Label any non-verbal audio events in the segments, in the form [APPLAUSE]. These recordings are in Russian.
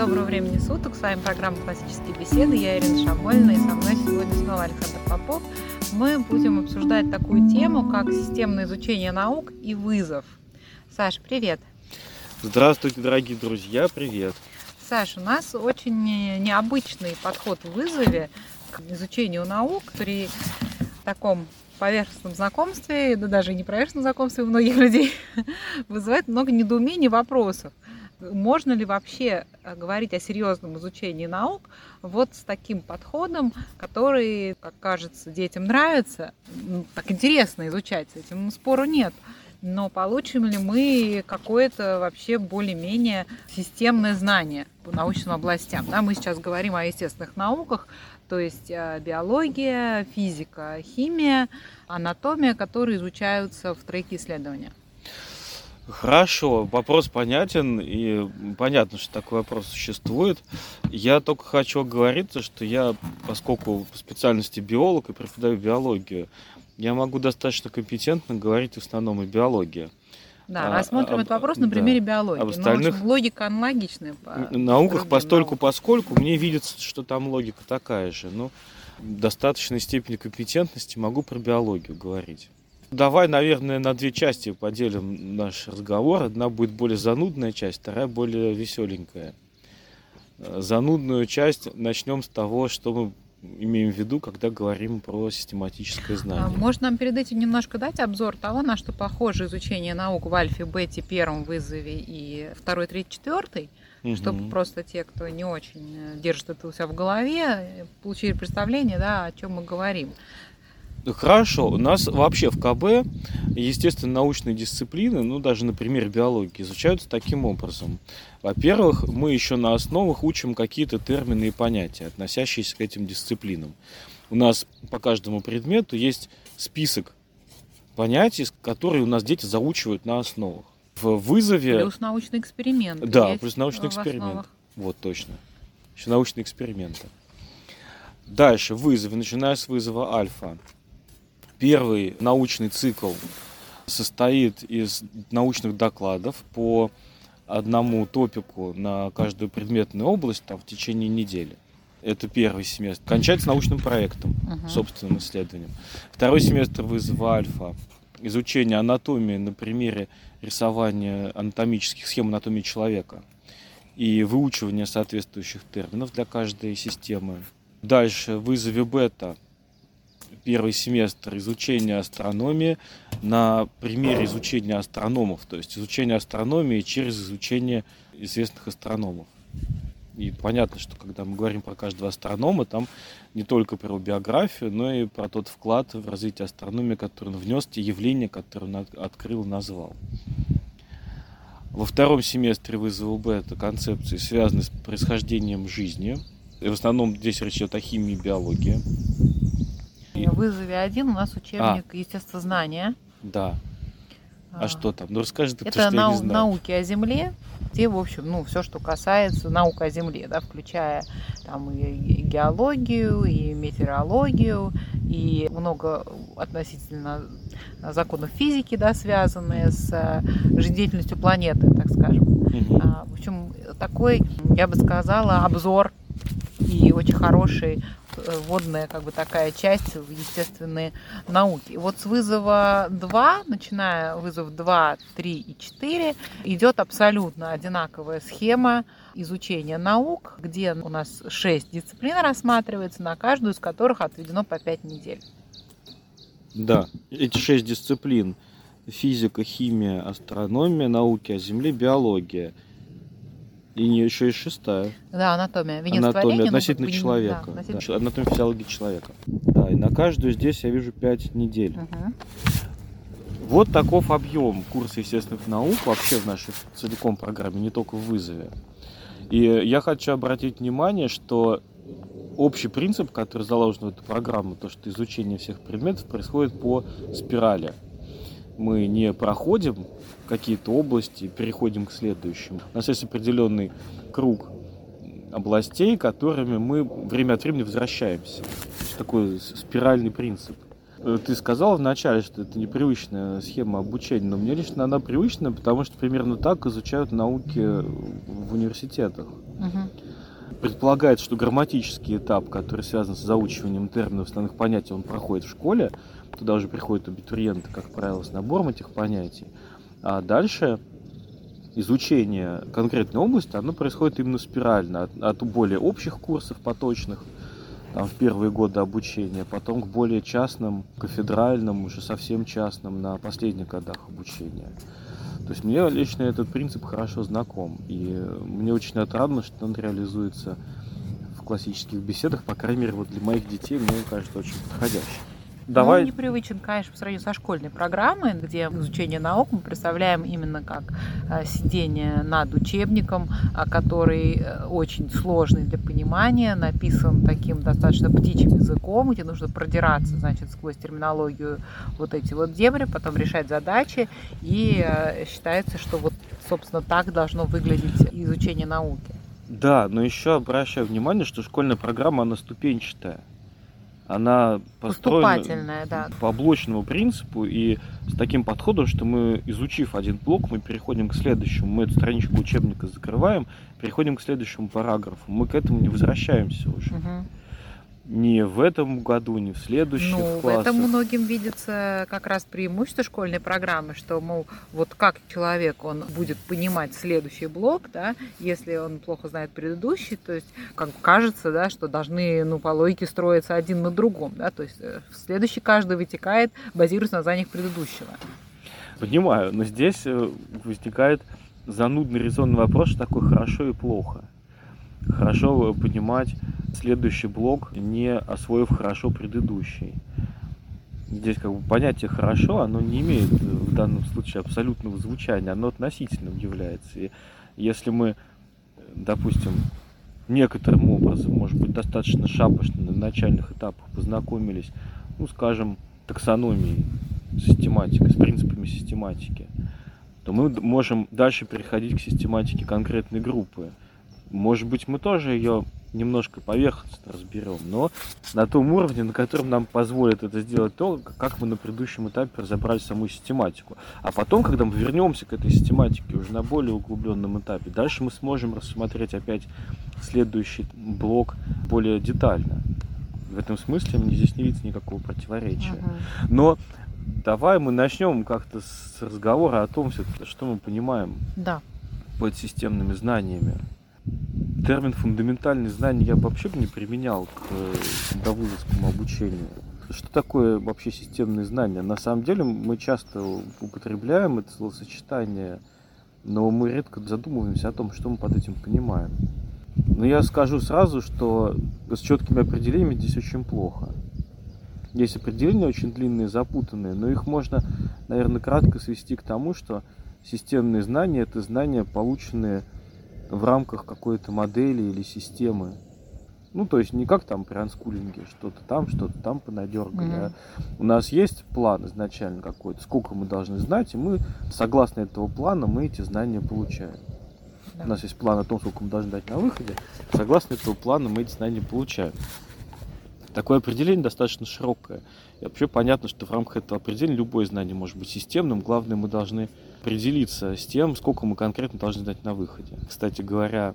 Доброго времени суток. С вами программа «Классические беседы». Я Ирина Шабольна, и со мной сегодня снова Александр Попов. Мы будем обсуждать такую тему, как системное изучение наук и вызов. Саш, привет. Здравствуйте, дорогие друзья, привет. Саш, у нас очень необычный подход в вызове к изучению наук при таком поверхностном знакомстве, да даже не поверхностном знакомстве у многих людей, [LAUGHS] вызывает много недоумений, вопросов. Можно ли вообще э, говорить о серьезном изучении наук вот с таким подходом, который, как кажется, детям нравится, ну, так интересно изучать, с этим спору нет. Но получим ли мы какое-то вообще более-менее системное знание по научным областям? Да, мы сейчас говорим о естественных науках, то есть э, биология, физика, химия, анатомия, которые изучаются в тройке исследования. Хорошо, вопрос понятен, и понятно, что такой вопрос существует. Я только хочу оговориться, что я, поскольку по специальности биолог и преподаю биологию, я могу достаточно компетентно говорить в основном о биологии. Да, а, рассмотрим а, этот вопрос на примере да. биологии. Об остальных... Но логика аналогичная. По науках постольку поскольку мне видится, что там логика такая же. Но в достаточной степени компетентности могу про биологию говорить. Давай, наверное, на две части поделим наш разговор. Одна будет более занудная часть, вторая более веселенькая. Занудную часть начнем с того, что мы имеем в виду, когда говорим про систематическое знание. А можно нам перед этим немножко дать обзор того, на что похоже изучение наук в альфе, бете, первом вызове и второй, третий, четвертый, угу. чтобы просто те, кто не очень э, держит это у себя в голове, получили представление, да, о чем мы говорим. Хорошо, у нас вообще в КБ, естественно, научные дисциплины, ну даже, например, биологии, изучаются таким образом. Во-первых, мы еще на основах учим какие-то термины и понятия, относящиеся к этим дисциплинам. У нас по каждому предмету есть список понятий, которые у нас дети заучивают на основах. В вызове... Плюс научный эксперимент. Да, плюс научный эксперимент. Вот точно. Еще научные эксперименты. Дальше, вызовы, начиная с вызова альфа. Первый научный цикл состоит из научных докладов по одному топику на каждую предметную область там, в течение недели. Это первый семестр. Кончается научным проектом, uh-huh. собственным исследованием. Второй семестр вызова альфа. Изучение анатомии на примере рисования анатомических схем анатомии человека и выучивание соответствующих терминов для каждой системы. Дальше вызове бета первый семестр изучения астрономии на примере изучения астрономов, то есть изучение астрономии через изучение известных астрономов. И понятно, что когда мы говорим про каждого астронома, там не только про биографию, но и про тот вклад в развитие астрономии, который он внес, те явления, которые он открыл назвал. Во втором семестре вызова Б это концепции, связанные с происхождением жизни. И в основном здесь речь идет о химии и биологии. В вызове один у нас учебник а. естествознания. Да. А, а что там? Ну расскажи ты, Это нау- я не знаю. науки о Земле, где, в общем, ну, все, что касается наук о Земле, да, включая там и геологию, и метеорологию, и много относительно законов физики, да, связанные с э, жизнедеятельностью планеты, так скажем. Угу. А, в общем, такой, я бы сказала, обзор и очень хороший Э, вводная как бы такая часть в естественные науки. И вот с вызова 2, начиная вызов 2, 3 и 4, идет абсолютно одинаковая схема изучения наук, где у нас 6 дисциплин рассматривается, на каждую из которых отведено по 5 недель. Да, эти 6 дисциплин физика, химия, астрономия, науки о Земле, биология – и не еще и шестая. Да, анатомия. Венец анатомия относительно ну, человека. Да, относительно... Да, анатомия физиологии человека. Да, и на каждую здесь я вижу пять недель. Угу. Вот таков объем курса естественных наук вообще в нашей целиком программе, не только в вызове. И я хочу обратить внимание, что общий принцип, который заложен в эту программу, то, что изучение всех предметов происходит по спирали. Мы не проходим какие-то области и переходим к следующему. У нас есть определенный круг областей, которыми мы время от времени возвращаемся. Такой спиральный принцип. Э, ты сказал вначале, что это непривычная схема обучения, но мне лично она привычна, потому что примерно так изучают науки в университетах. Угу. Предполагается, что грамматический этап, который связан с заучиванием терминов, основных понятий, он проходит в школе. Туда уже приходят абитуриенты, как правило, с набором этих понятий. А дальше изучение конкретной области, оно происходит именно спирально, от, от более общих курсов поточных, там, в первые годы обучения, потом к более частным, кафедральным, уже совсем частным на последних годах обучения. То есть мне лично этот принцип хорошо знаком, и мне очень отрадно, что он реализуется в классических беседах, по крайней мере, вот для моих детей, мне кажется, очень подходящий. Давай. Ну, непривычен, конечно, по сравнению со школьной программой, где изучение наук мы представляем именно как э, сидение над учебником, а, который э, очень сложный для понимания, написан таким достаточно птичьим языком, где нужно продираться, значит, сквозь терминологию вот эти вот дебри, потом решать задачи, и э, считается, что вот, собственно, так должно выглядеть изучение науки. Да, но еще обращаю внимание, что школьная программа, она ступенчатая она построена да. по блочному принципу и с таким подходом, что мы, изучив один блок, мы переходим к следующему. Мы эту страничку учебника закрываем, переходим к следующему параграфу. Мы к этому не возвращаемся уже. Угу не в этом году, не в следующих ну, классах. в этом многим видится как раз преимущество школьной программы, что, мол, вот как человек, он будет понимать следующий блок, да, если он плохо знает предыдущий, то есть, как кажется, да, что должны, ну, по логике строиться один на другом, да, то есть, э, следующий каждый вытекает, базируясь на знаниях предыдущего. Понимаю, но здесь э, возникает занудный резонный вопрос, что такое хорошо и плохо хорошо понимать следующий блок, не освоив хорошо предыдущий. Здесь как бы понятие «хорошо», оно не имеет в данном случае абсолютного звучания, оно относительным является. И если мы, допустим, некоторым образом, может быть, достаточно шапочно на начальных этапах познакомились, ну, скажем, таксономией, систематикой, с принципами систематики, то мы можем дальше переходить к систематике конкретной группы. Может быть, мы тоже ее немножко поверхностно разберем, но на том уровне, на котором нам позволит это сделать то, как мы на предыдущем этапе разобрали саму систематику. А потом, когда мы вернемся к этой систематике уже на более углубленном этапе, дальше мы сможем рассмотреть опять следующий блок более детально. В этом смысле мне здесь не видится никакого противоречия. Uh-huh. Но давай мы начнем как-то с разговора о том, что мы понимаем да. под системными знаниями термин фундаментальные знания я бы вообще не применял к э, довузовскому обучению. Что такое вообще системные знания? На самом деле мы часто употребляем это словосочетание, но мы редко задумываемся о том, что мы под этим понимаем. Но я скажу сразу, что с четкими определениями здесь очень плохо. Есть определения очень длинные, запутанные, но их можно, наверное, кратко свести к тому, что системные знания – это знания, полученные в рамках какой-то модели или системы. Ну, то есть не как там при анскулинге, что-то там, что-то там понадергали. Mm-hmm. А у нас есть план изначально какой-то, сколько мы должны знать, и мы, согласно этого плана, мы эти знания получаем. Да. У нас есть план о том, сколько мы должны дать на выходе. Согласно этого плана мы эти знания получаем. Такое определение достаточно широкое. И вообще понятно, что в рамках этого определения любое знание может быть системным. Главное, мы должны определиться с тем, сколько мы конкретно должны знать на выходе. Кстати говоря,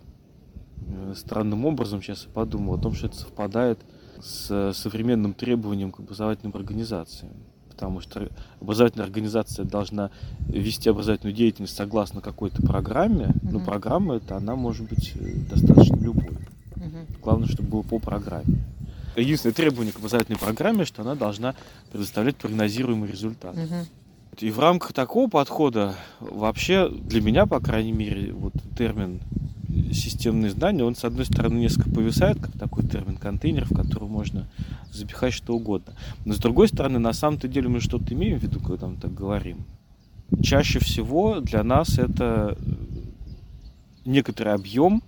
э, странным образом сейчас я подумал о том, что это совпадает с современным требованием к образовательным организациям. Потому что образовательная организация должна вести образовательную деятельность согласно какой-то программе, mm-hmm. но программа эта, она может быть э, достаточно любой. Mm-hmm. Главное, чтобы было по программе. Единственное требование к образовательной программе, что она должна предоставлять прогнозируемый результат. Угу. И в рамках такого подхода вообще для меня, по крайней мере, вот термин системные знания, он, с одной стороны, несколько повисает, как такой термин контейнер, в который можно запихать что угодно. Но с другой стороны, на самом-то деле мы что-то имеем в виду, когда мы так говорим. Чаще всего для нас это некоторый объем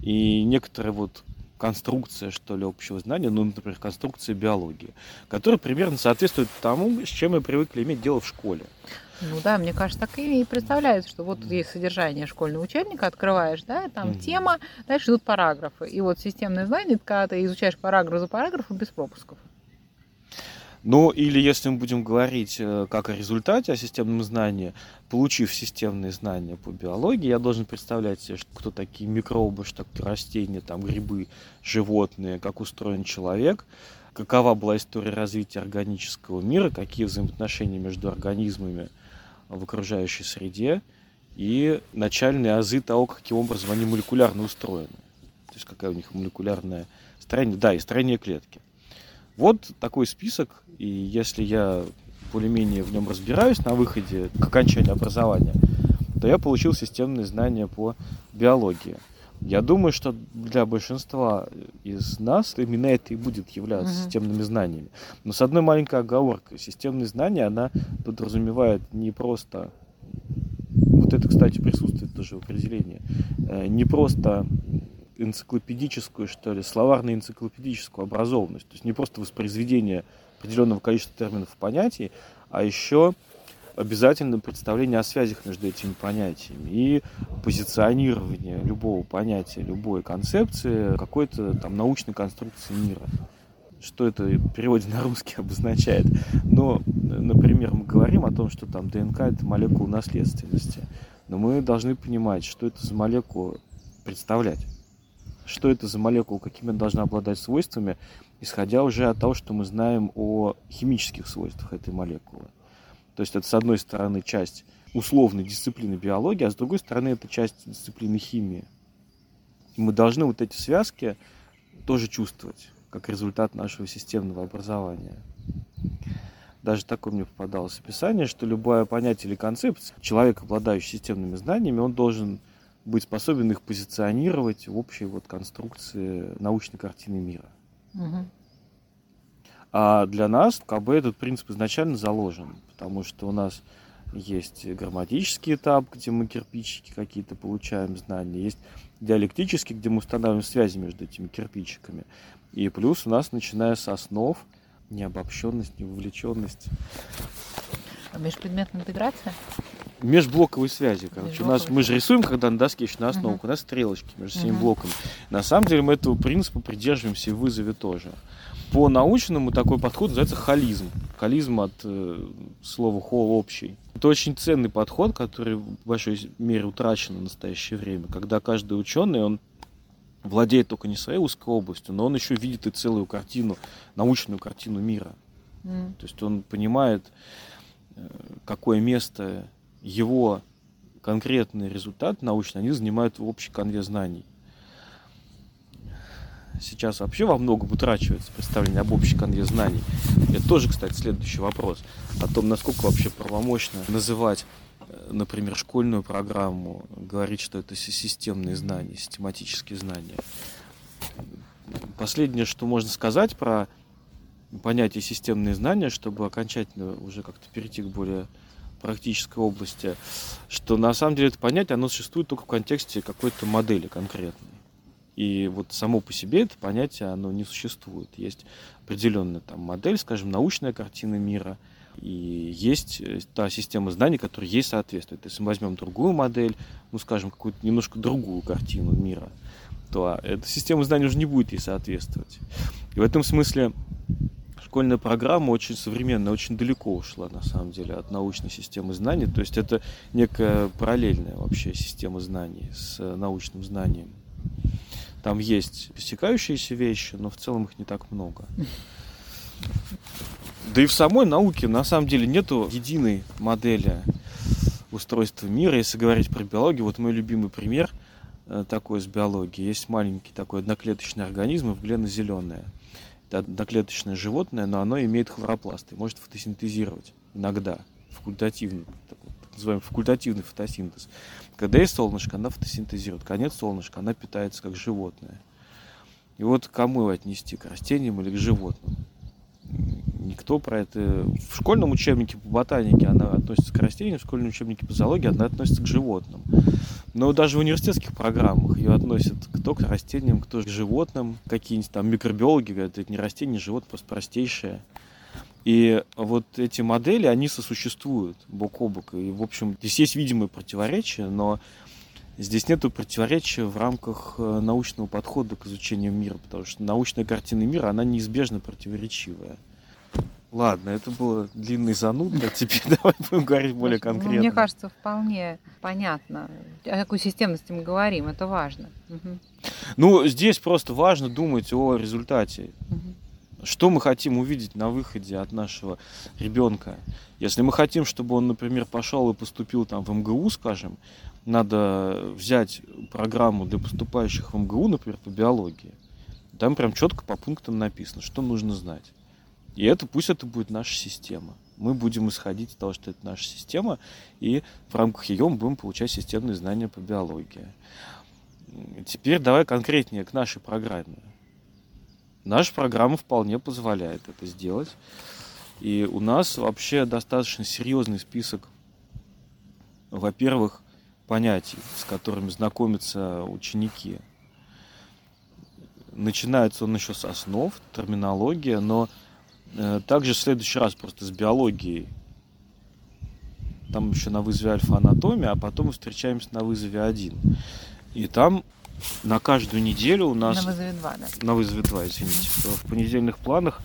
и некоторый вот конструкция, что ли, общего знания, ну, например, конструкция биологии, которая примерно соответствует тому, с чем мы привыкли иметь дело в школе. Ну да, мне кажется, так и представляется, что вот есть содержание школьного учебника, открываешь, да, там mm-hmm. тема, дальше идут параграфы. И вот системное знание, когда ты изучаешь параграф за параграфом без пропусков. Ну, или если мы будем говорить э, как о результате, о системном знании, получив системные знания по биологии, я должен представлять себе, кто такие микробы, что такие растения, там, грибы, животные, как устроен человек, какова была история развития органического мира, какие взаимоотношения между организмами в окружающей среде, и начальные азы того, каким образом они молекулярно устроены. То есть какая у них молекулярная строение, да, и строение клетки. Вот такой список, и если я более-менее в нем разбираюсь на выходе к окончанию образования, то я получил системные знания по биологии. Я думаю, что для большинства из нас именно это и будет являться uh-huh. системными знаниями. Но с одной маленькой оговоркой. Системные знания, она подразумевает не просто... Вот это, кстати, присутствует тоже в определении. Э, не просто энциклопедическую, что ли, словарно-энциклопедическую образованность. То есть не просто воспроизведение определенного количества терминов и понятий, а еще обязательно представление о связях между этими понятиями и позиционирование любого понятия, любой концепции, какой-то там научной конструкции мира. Что это в переводе на русский [LAUGHS] обозначает? Но, например, мы говорим о том, что там ДНК это молекула наследственности. Но мы должны понимать, что это за молекула представлять что это за молекула, какими она должна обладать свойствами, исходя уже от того, что мы знаем о химических свойствах этой молекулы. То есть это, с одной стороны, часть условной дисциплины биологии, а с другой стороны, это часть дисциплины химии. И мы должны вот эти связки тоже чувствовать, как результат нашего системного образования. Даже такое мне попадалось описание, что любое понятие или концепция, человек, обладающий системными знаниями, он должен быть способен их позиционировать в общей вот конструкции научной картины мира. Угу. А для нас как бы этот принцип изначально заложен, потому что у нас есть грамматический этап, где мы кирпичики какие-то получаем знания, есть диалектический, где мы устанавливаем связи между этими кирпичиками. И плюс у нас, начиная с основ, необобщенность, невовлеченность. А межпредметная интеграция? межблоковой связи. Короче, у нас мы же рисуем, когда на доске еще на основу, uh-huh. у нас стрелочки между всеми блоками. На самом деле мы этого принципа придерживаемся и в вызове тоже. По научному такой подход называется холизм. Холизм от э, слова хол общий. Это очень ценный подход, который в большой мере утрачен в настоящее время, когда каждый ученый, он владеет только не своей узкой областью, но он еще видит и целую картину, научную картину мира. Mm. То есть он понимает, какое место его конкретный результат научный, они занимают в общей конве знаний. Сейчас вообще во многом утрачивается представление об общей конве знаний. Это тоже, кстати, следующий вопрос. О том, насколько вообще правомощно называть, э, например, школьную программу, говорить, что это системные знания, систематические знания. Последнее, что можно сказать про понятие системные знания, чтобы окончательно уже как-то перейти к более практической области, что на самом деле это понятие, оно существует только в контексте какой-то модели конкретной. И вот само по себе это понятие, оно не существует. Есть определенная там модель, скажем, научная картина мира, и есть э, та система знаний, которая ей соответствует. Если мы возьмем другую модель, ну, скажем, какую-то немножко другую картину мира, то эта система знаний уже не будет ей соответствовать. И в этом смысле школьная программа очень современная, очень далеко ушла, на самом деле, от научной системы знаний. То есть это некая параллельная вообще система знаний с научным знанием. Там есть пересекающиеся вещи, но в целом их не так много. Да и в самой науке на самом деле нету единой модели устройства мира. Если говорить про биологию, вот мой любимый пример э, такой из биологии. Есть маленький такой одноклеточный организм, эвглено-зеленая одноклеточное животное, но оно имеет хлоропласт и может фотосинтезировать иногда, факультативный, так называемый факультативный фотосинтез. Когда есть солнышко, она фотосинтезирует. Конец солнышка, она питается как животное. И вот кому его отнести, к растениям или к животным? Никто про это... В школьном учебнике по ботанике она относится к растениям, в школьном учебнике по зоологии она относится к животным. Но даже в университетских программах ее относят кто к растениям, кто к животным. Какие-нибудь там микробиологи говорят, это не растение, не животное, просто простейшее. И вот эти модели, они сосуществуют бок о бок. И, в общем, здесь есть видимые противоречия, но здесь нет противоречия в рамках э, научного подхода к изучению мира, потому что научная картина мира, она неизбежно противоречивая. Ладно, это было длинный занудно. Теперь [LAUGHS] давай будем говорить более конкретно. Ну, мне кажется, вполне понятно, о какой системности мы говорим. Это важно. Угу. Ну, здесь просто важно думать о результате. Угу. Что мы хотим увидеть на выходе от нашего ребенка? Если мы хотим, чтобы он, например, пошел и поступил там в МГУ, скажем, надо взять программу для поступающих в МГУ, например, по биологии. Там прям четко по пунктам написано, что нужно знать. И это пусть это будет наша система. Мы будем исходить из того, что это наша система, и в рамках ее мы будем получать системные знания по биологии. Теперь давай конкретнее к нашей программе. Наша программа вполне позволяет это сделать. И у нас вообще достаточно серьезный список, во-первых, понятий, с которыми знакомятся ученики. Начинается он еще с основ, терминология, но также в следующий раз просто с биологией. Там еще на вызове альфа-анатомия, а потом мы встречаемся на вызове 1. И там на каждую неделю у нас... На вызове 2, да. На вызове 2, извините. Mm-hmm. В понедельных планах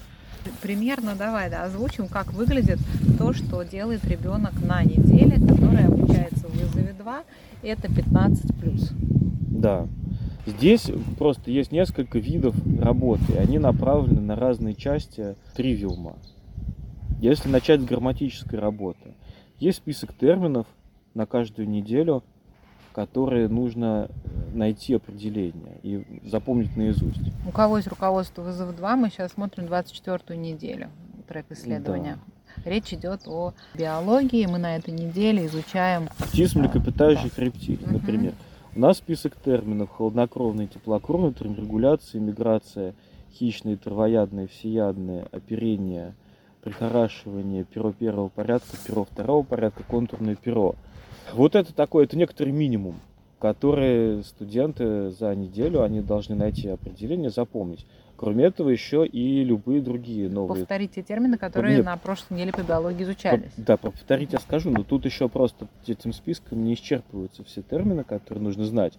примерно давай да, озвучим, как выглядит то, что делает ребенок на неделе, который обучается в вызове 2. Это 15 плюс. Да. Здесь просто есть несколько видов работы, они направлены на разные части тривиума. Если начать с грамматической работы, есть список терминов на каждую неделю, которые нужно найти определение и запомнить наизусть. У кого есть руководство вызов 2, мы сейчас смотрим 24 неделю трек исследования. Да. Речь идет о биологии. Мы на этой неделе изучаем... Птиц млекопитающих рептилий, например. Угу. У нас список терминов холоднокровный, теплокровный, терморегуляция, миграция, хищные, травоядные, всеядные, оперение, прихорашивание, перо первого порядка, перо второго порядка, контурное перо. Вот это такое, это некоторый минимум, который студенты за неделю, они должны найти определение, запомнить. Кроме этого, еще и любые другие новые. Повторить те термины, которые Нет. на прошлой неделе по биологии изучались. По, да, повторить я скажу, но тут еще просто этим списком не исчерпываются все термины, которые нужно знать.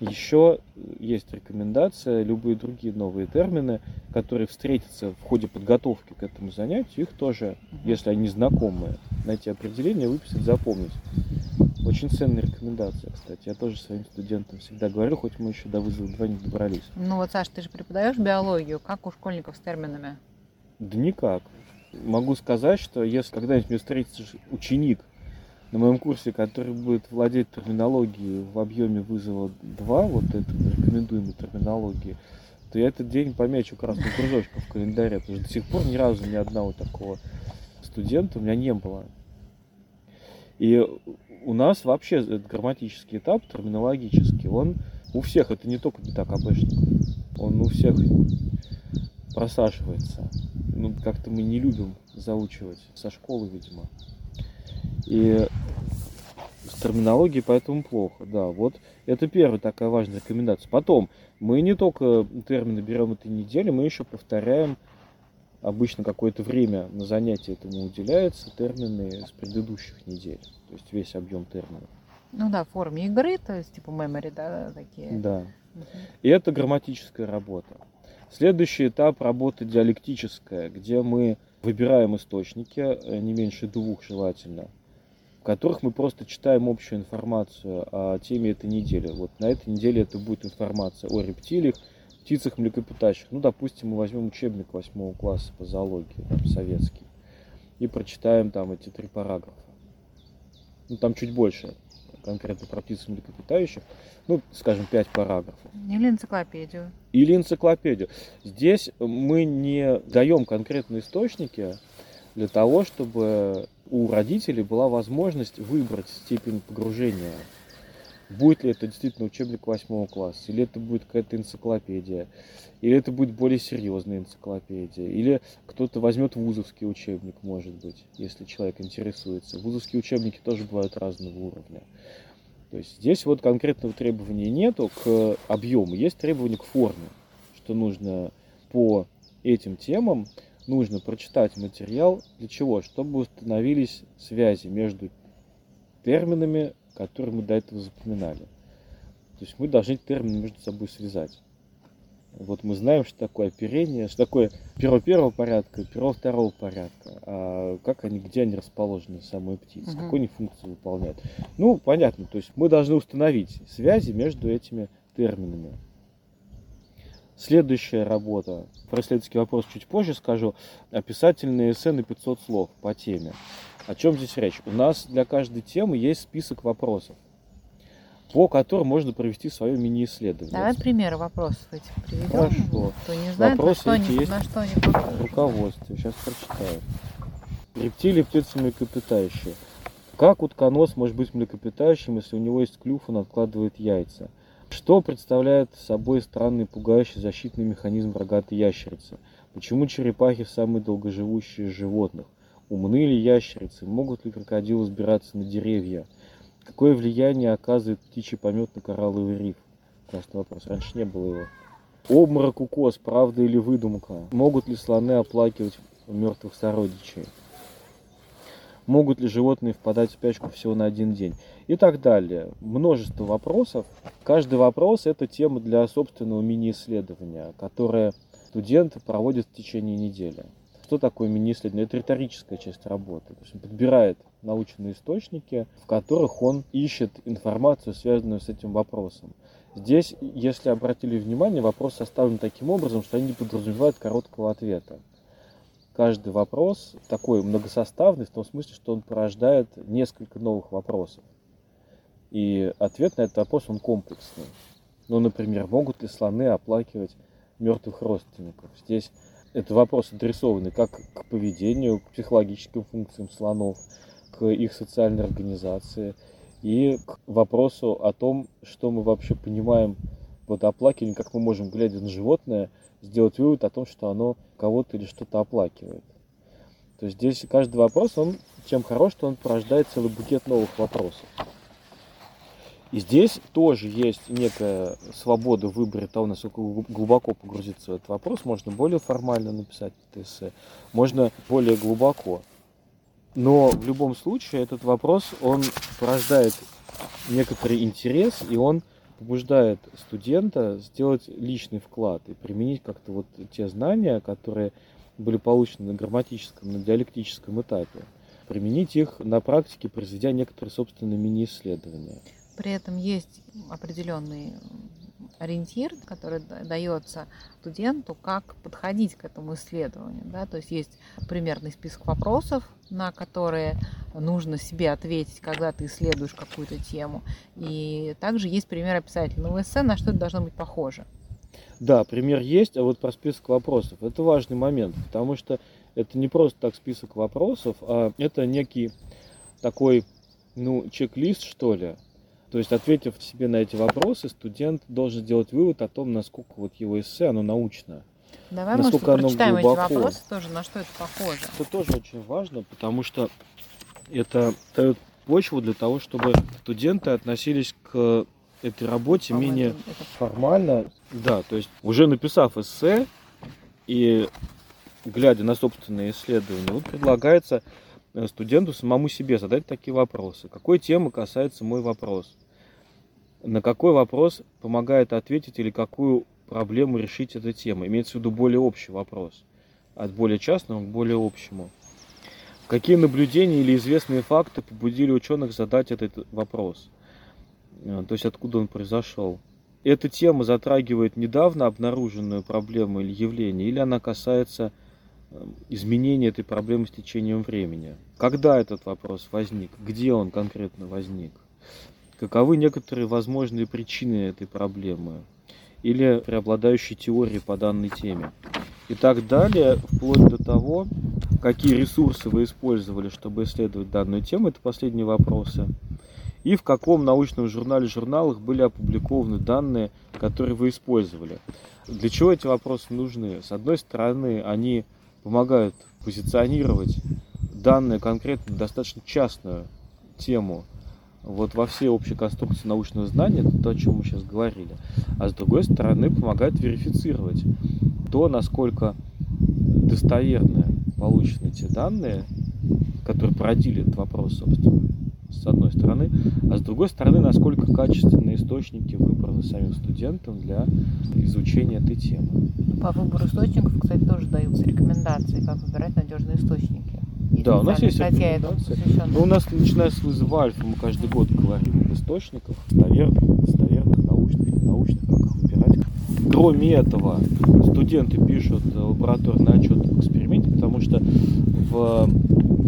Еще есть рекомендация, любые другие новые термины, которые встретятся в ходе подготовки к этому занятию, их тоже, если они знакомые, найти определение, выписать, запомнить. Очень ценная рекомендация, кстати. Я тоже своим студентам всегда говорю, хоть мы еще до вызова 2 не добрались. Ну вот, Саш, ты же преподаешь биологию. Как у школьников с терминами? Да никак. Могу сказать, что если когда-нибудь мне встретится ученик на моем курсе, который будет владеть терминологией в объеме вызова 2, вот это рекомендуемой терминологии, то я этот день помечу красным кружочком в календаре, потому что до сих пор ни разу ни одного такого студента у меня не было. И у нас вообще этот грамматический этап, терминологический, он у всех, это не только не так АБшников, он у всех просаживается. Ну, как-то мы не любим заучивать со школы, видимо. И с терминологией поэтому плохо, да. Вот это первая такая важная рекомендация. Потом, мы не только термины берем этой недели, мы еще повторяем обычно какое-то время на занятие этому уделяется, термины с предыдущих недель, то есть весь объем терминов. Ну да, в форме игры, то есть типа memory, да, такие. Да. Угу. И это грамматическая работа. Следующий этап работы диалектическая, где мы выбираем источники, э, не меньше двух желательно, в которых мы просто читаем общую информацию о теме этой недели. Вот на этой неделе это будет информация о рептилиях, птицах млекопитающих. Ну, допустим, мы возьмем учебник восьмого класса по зоологии, там, советский, и прочитаем там эти три параграфа. Ну, там чуть больше, конкретно про птиц млекопитающих. Ну, скажем, пять параграфов. Или энциклопедию. Или энциклопедию. Здесь мы не даем конкретные источники для того, чтобы у родителей была возможность выбрать степень погружения будет ли это действительно учебник восьмого класса, или это будет какая-то энциклопедия, или это будет более серьезная энциклопедия, или кто-то возьмет вузовский учебник, может быть, если человек интересуется. Вузовские учебники тоже бывают разного уровня. То есть здесь вот конкретного требования нету к объему, есть требования к форме, что нужно по этим темам нужно прочитать материал для чего? Чтобы установились связи между терминами которые мы до этого запоминали. То есть мы должны термины между собой связать. Вот мы знаем, что такое оперение, что такое перо первого порядка, перо второго порядка, а как они, где они расположены, самые птицы, угу. какую они функцию выполняют. Ну, понятно, то есть мы должны установить связи между этими терминами. Следующая работа, про исследовательский вопрос чуть позже скажу, описательные эссе на 500 слов по теме. О чем здесь речь? У нас для каждой темы есть список вопросов по которым можно провести свое мини-исследование. Давай примеры вопросов этих приведем. Хорошо. Кто не знает, Вопросы на что, они, есть на что они похожи. руководстве. Сейчас прочитаю. Рептилии, птицы млекопитающие. Как утконос может быть млекопитающим, если у него есть клюв, он откладывает яйца? Что представляет собой странный пугающий защитный механизм рогатой ящерицы? Почему черепахи самые долгоживущие из животных? Умны ли ящерицы? Могут ли крокодилы взбираться на деревья? Какое влияние оказывает птичий помет на коралловый риф? Классный вопрос. Раньше не было его. Обморок укос, правда или выдумка? Могут ли слоны оплакивать мертвых сородичей? Могут ли животные впадать в спячку всего на один день? И так далее. Множество вопросов. Каждый вопрос – это тема для собственного мини-исследования, которое студенты проводят в течение недели. Что такое мини-исследование? Это риторическая часть работы. То есть он подбирает научные источники, в которых он ищет информацию, связанную с этим вопросом. Здесь, если обратили внимание, вопрос составлен таким образом, что они не подразумевают короткого ответа. Каждый вопрос такой многосоставный в том смысле, что он порождает несколько новых вопросов. И ответ на этот вопрос, он комплексный. Ну, например, могут ли слоны оплакивать мертвых родственников? Здесь это вопрос адресованный как к поведению, к психологическим функциям слонов, к их социальной организации и к вопросу о том, что мы вообще понимаем под оплакиванием, как мы можем, глядя на животное, сделать вывод о том, что оно кого-то или что-то оплакивает. То есть здесь каждый вопрос, он чем хорош, что он порождает целый букет новых вопросов. И здесь тоже есть некая свобода в выборе того, насколько глубоко погрузиться в этот вопрос. Можно более формально написать это эссе, можно более глубоко. Но в любом случае этот вопрос, он порождает некоторый интерес, и он побуждает студента сделать личный вклад и применить как-то вот те знания, которые были получены на грамматическом, на диалектическом этапе, применить их на практике, произведя некоторые собственные мини-исследования. При этом есть определенный ориентир, который дается студенту, как подходить к этому исследованию. Да? То есть есть примерный список вопросов, на которые нужно себе ответить, когда ты исследуешь какую-то тему. И также есть пример описательного эссе, на что это должно быть похоже. Да, пример есть, а вот про список вопросов. Это важный момент, потому что это не просто так список вопросов, а это некий такой, ну, чек-лист, что ли, то есть, ответив себе на эти вопросы, студент должен сделать вывод о том, насколько вот его эссе, оно научно. Давай, насколько может, оно прочитаем глубоко. эти вопросы тоже, на что это похоже. Это тоже очень важно, потому что это дает почву для того, чтобы студенты относились к этой работе Формально. менее это... формально. Да, то есть уже написав эссе и глядя на собственные исследования, вот предлагается Э, студенту самому себе задать такие вопросы. Какой темы касается мой вопрос? На какой вопрос помогает ответить или какую проблему решить эта тема? Имеется в виду более общий вопрос. От более частного к более общему. Какие наблюдения или известные факты побудили ученых задать этот вопрос? Э, то есть откуда он произошел? Эта тема затрагивает недавно обнаруженную проблему или явление, или она касается Эм, изменения этой проблемы с течением времени. Когда этот вопрос возник? Где он конкретно возник? Каковы некоторые возможные причины этой проблемы? Или преобладающие теории по данной теме? И так далее, вплоть до того, какие ресурсы вы использовали, чтобы исследовать данную тему, это последние вопросы. И в каком научном журнале, журналах были опубликованы данные, которые вы использовали. Для чего эти вопросы нужны? С одной стороны, они помогают позиционировать данную конкретно достаточно частную тему вот во всей общей конструкции научного знания, это то, о чем мы сейчас говорили. А с другой стороны, помогает верифицировать то, насколько достоверны получены те данные, которые породили этот вопрос, собственно. с одной стороны, а с другой стороны, насколько качественные источники выбраны самим студентом для изучения этой темы. По выбору источников, кстати, тоже даются рекомендации, как выбирать надежные источники. Да, у нас есть статья. Но у нас, начиная с вызова альфа, мы каждый год говорим об источниках, достоверных, достоверных, научных, ненаучных, как их выбирать. Кроме этого, студенты пишут лабораторный отчет об эксперименте, потому что в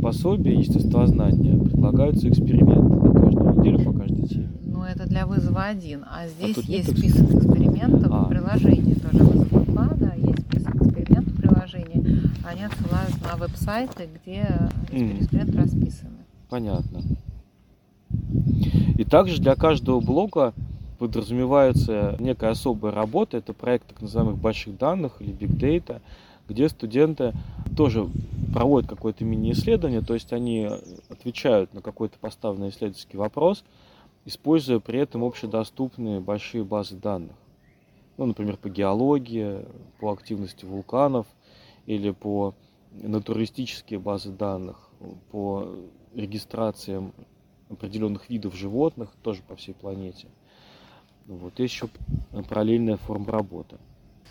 пособии естествознания предлагаются эксперименты на каждую неделю по каждой теме. Ну, это для вызова один. А здесь а есть список экспериментов а. в приложении тоже. Вызов 2, да, есть список экспериментов в приложении. Они отсылают на веб-сайты, где эксперименты mm. расписаны. Понятно. И также для каждого блока подразумевается некая особая работа. Это проект так называемых больших данных или big data, где студенты тоже проводят какое-то мини-исследование, то есть они отвечают на какой-то поставленный исследовательский вопрос, используя при этом общедоступные большие базы данных. Ну, например, по геологии, по активности вулканов или по натуристические базы данных, по регистрациям определенных видов животных, тоже по всей планете. Вот, есть еще параллельная форма работы.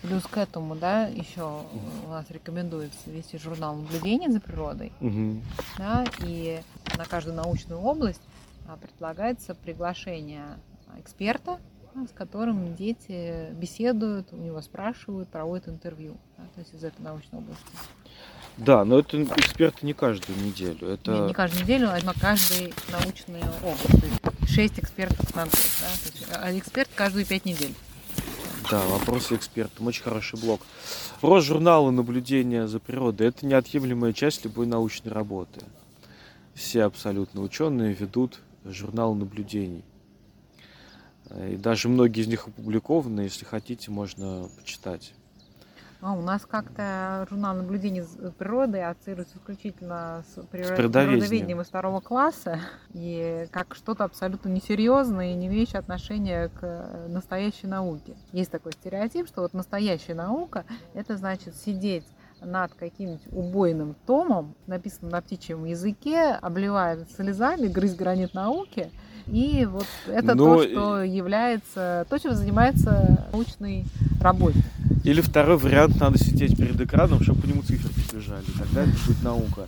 Плюс к этому, да, еще у нас рекомендуется вести журнал наблюдения за природой. Угу. Да, и на каждую научную область а, предлагается приглашение эксперта, с которым дети беседуют, у него спрашивают, проводят интервью, да, то есть из этой научной области. Да, но это эксперты не каждую неделю. Это... Не, не каждую неделю, а на каждой научной области. То есть шесть экспертов на год. Да? А эксперт каждую пять недель. Да, вопросы экспертам. Очень хороший блог. Про журналы наблюдения за природой. Это неотъемлемая часть любой научной работы. Все абсолютно ученые ведут журнал наблюдений. И даже многие из них опубликованы, если хотите, можно почитать. А у нас как-то журнал наблюдений природы ассоциируется исключительно с, природ... с природоведением из второго класса и как что-то абсолютно несерьезное и не имеющее отношения к настоящей науке. Есть такой стереотип, что вот настоящая наука – это значит сидеть над каким-нибудь убойным томом, написанным на птичьем языке, обливая слезами, грызть гранит науки. И вот это Но... то, что является, то, чем занимается научный работник. Или второй вариант, надо сидеть перед экраном, чтобы по нему циферки лежали. Тогда это будет наука.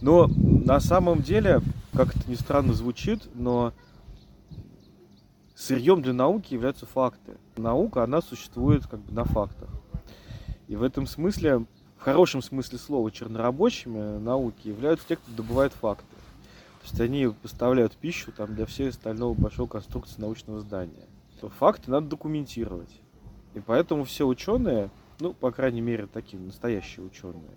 Но на самом деле, как это ни странно звучит, но сырьем для науки являются факты. Наука, она существует как бы на фактах. И в этом смысле, в хорошем смысле слова, чернорабочими науки являются те, кто добывает факты. То есть они поставляют пищу там, для всей остального большого конструкции научного здания. Факты надо документировать. И поэтому все ученые, ну, по крайней мере, такие настоящие ученые,